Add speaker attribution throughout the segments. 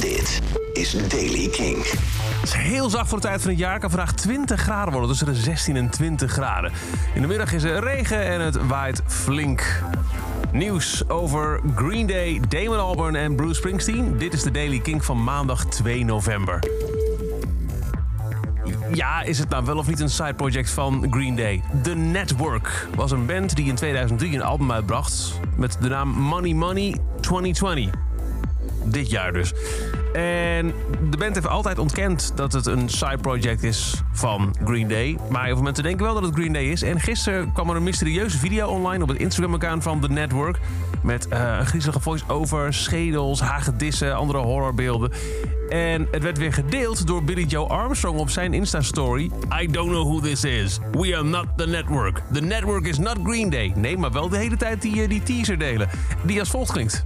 Speaker 1: Dit is Daily King.
Speaker 2: Het is heel zacht voor de tijd van het jaar. kan vandaag 20 graden worden, tussen de 16 en 20 graden. In de middag is er regen en het waait flink. Nieuws over Green Day, Damon Albarn en Bruce Springsteen. Dit is de Daily King van maandag 2 november. Ja, is het nou wel of niet een side project van Green Day? The Network was een band die in 2003 een album uitbracht met de naam Money Money 2020. Dit jaar dus. En de band heeft altijd ontkend dat het een side project is van Green Day. Maar heel veel mensen denken wel dat het Green Day is. En gisteren kwam er een mysterieuze video online op het Instagram-account van The Network. Met uh, een griezelige voice-over, schedels, hagedissen, andere horrorbeelden. En het werd weer gedeeld door Billy Joe Armstrong op zijn Insta-story. I don't know who this is. We are not the network. The network is not Green Day. Nee, maar wel de hele tijd die, eh, die teaser delen. Die als volgt klinkt.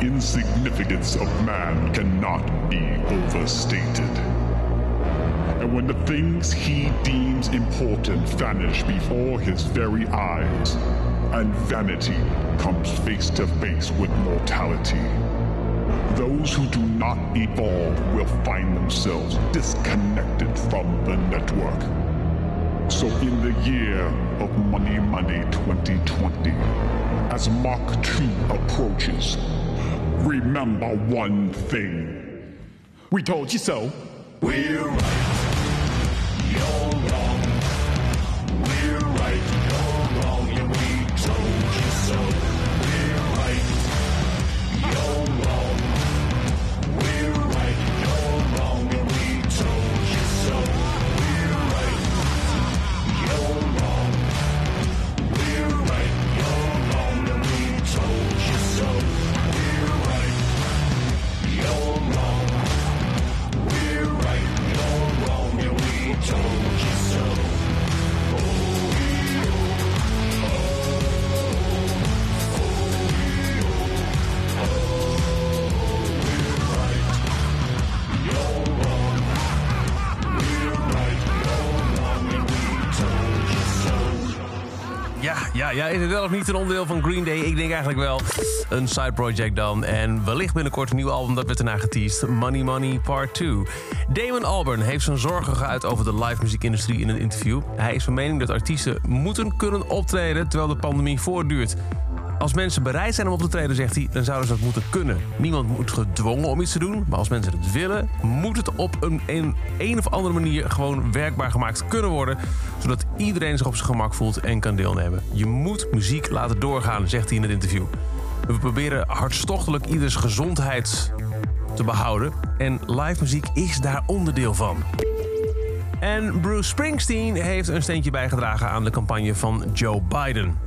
Speaker 3: Insignificance of man cannot be overstated. And when the things he deems important vanish before his very eyes, and vanity comes face to face with mortality, those who do not evolve will find themselves disconnected from the network. So in the year of Money 2020, as Mach 2 approaches, remember one thing. We told you so. We're right.
Speaker 2: Ja, ja, ja, is het wel of niet een onderdeel van Green Day? Ik denk eigenlijk wel een side project dan. En wellicht binnenkort een nieuw album, dat werd erna geteased. Money Money Part 2. Damon Albarn heeft zijn zorgen geuit over de live muziekindustrie in een interview. Hij is van mening dat artiesten moeten kunnen optreden terwijl de pandemie voortduurt. Als mensen bereid zijn om op te treden, zegt hij, dan zouden ze dat moeten kunnen. Niemand moet gedwongen om iets te doen, maar als mensen het willen, moet het op een, een, een of andere manier gewoon werkbaar gemaakt kunnen worden, zodat iedereen zich op zijn gemak voelt en kan deelnemen. Je moet muziek laten doorgaan, zegt hij in het interview. We proberen hartstochtelijk ieders gezondheid te behouden en live muziek is daar onderdeel van. En Bruce Springsteen heeft een steentje bijgedragen aan de campagne van Joe Biden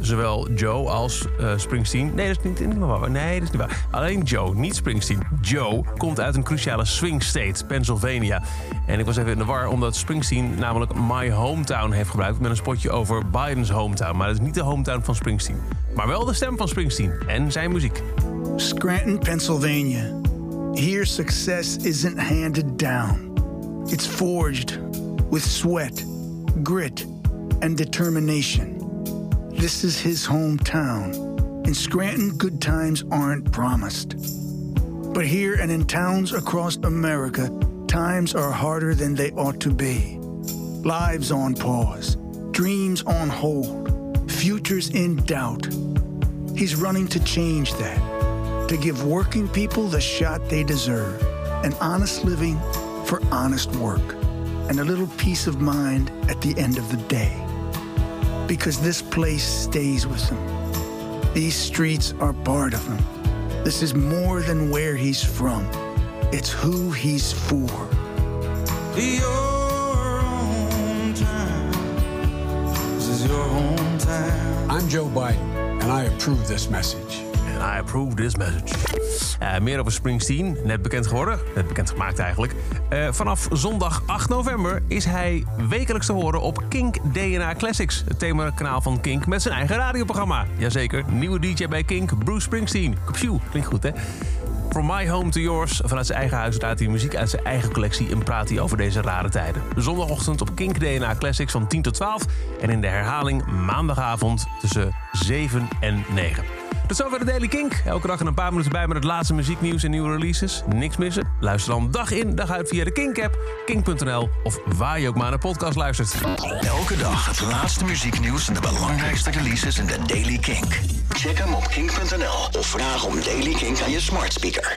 Speaker 2: zowel Joe als uh, Springsteen. Nee, dat is niet, niet waar. Nee, dat is niet waar. Alleen Joe, niet Springsteen. Joe komt uit een cruciale swing state, Pennsylvania. En ik was even in de war omdat Springsteen namelijk My Hometown heeft gebruikt met een spotje over Biden's hometown. Maar dat is niet de hometown van Springsteen. Maar wel de stem van Springsteen en zijn muziek.
Speaker 4: Scranton, Pennsylvania. Here success isn't handed down. It's forged with sweat, grit, and determination. This is his hometown. In Scranton, good times aren't promised. But here and in towns across America, times are harder than they ought to be. Lives on pause, dreams on hold, futures in doubt. He's running to change that, to give working people the shot they deserve an honest living for honest work, and a little peace of mind at the end of the day because this place stays with him. These streets are part of him. This is more than where he's from, it's who he's for.
Speaker 5: Your hometown. This is your hometown.
Speaker 6: I'm Joe Biden, and I approve this message.
Speaker 2: I approve this message. Uh, meer over Springsteen, net bekend geworden, net bekend gemaakt eigenlijk. Uh, vanaf zondag 8 november is hij wekelijks te horen op Kink DNA Classics. Het themakanaal van Kink met zijn eigen radioprogramma. Jazeker, nieuwe DJ bij Kink, Bruce Springsteen. Kopsjoe, klinkt goed hè? From My Home to Yours. Vanuit zijn eigen huis draait hij muziek uit zijn eigen collectie... en praat hij over deze rare tijden. Zondagochtend op Kink DNA Classics van 10 tot 12... en in de herhaling maandagavond tussen 7 en 9. Tot zover de Daily Kink. Elke dag een paar minuten bij met het laatste muzieknieuws en nieuwe releases. Niks missen? Luister dan dag in, dag uit via de Kink-app, kink.nl... of waar je ook maar naar podcast luistert.
Speaker 1: Elke dag het laatste muzieknieuws en de belangrijkste releases in de Daily Kink. Check hem op kink.nl of vraag om Daily Kink aan je smart speaker.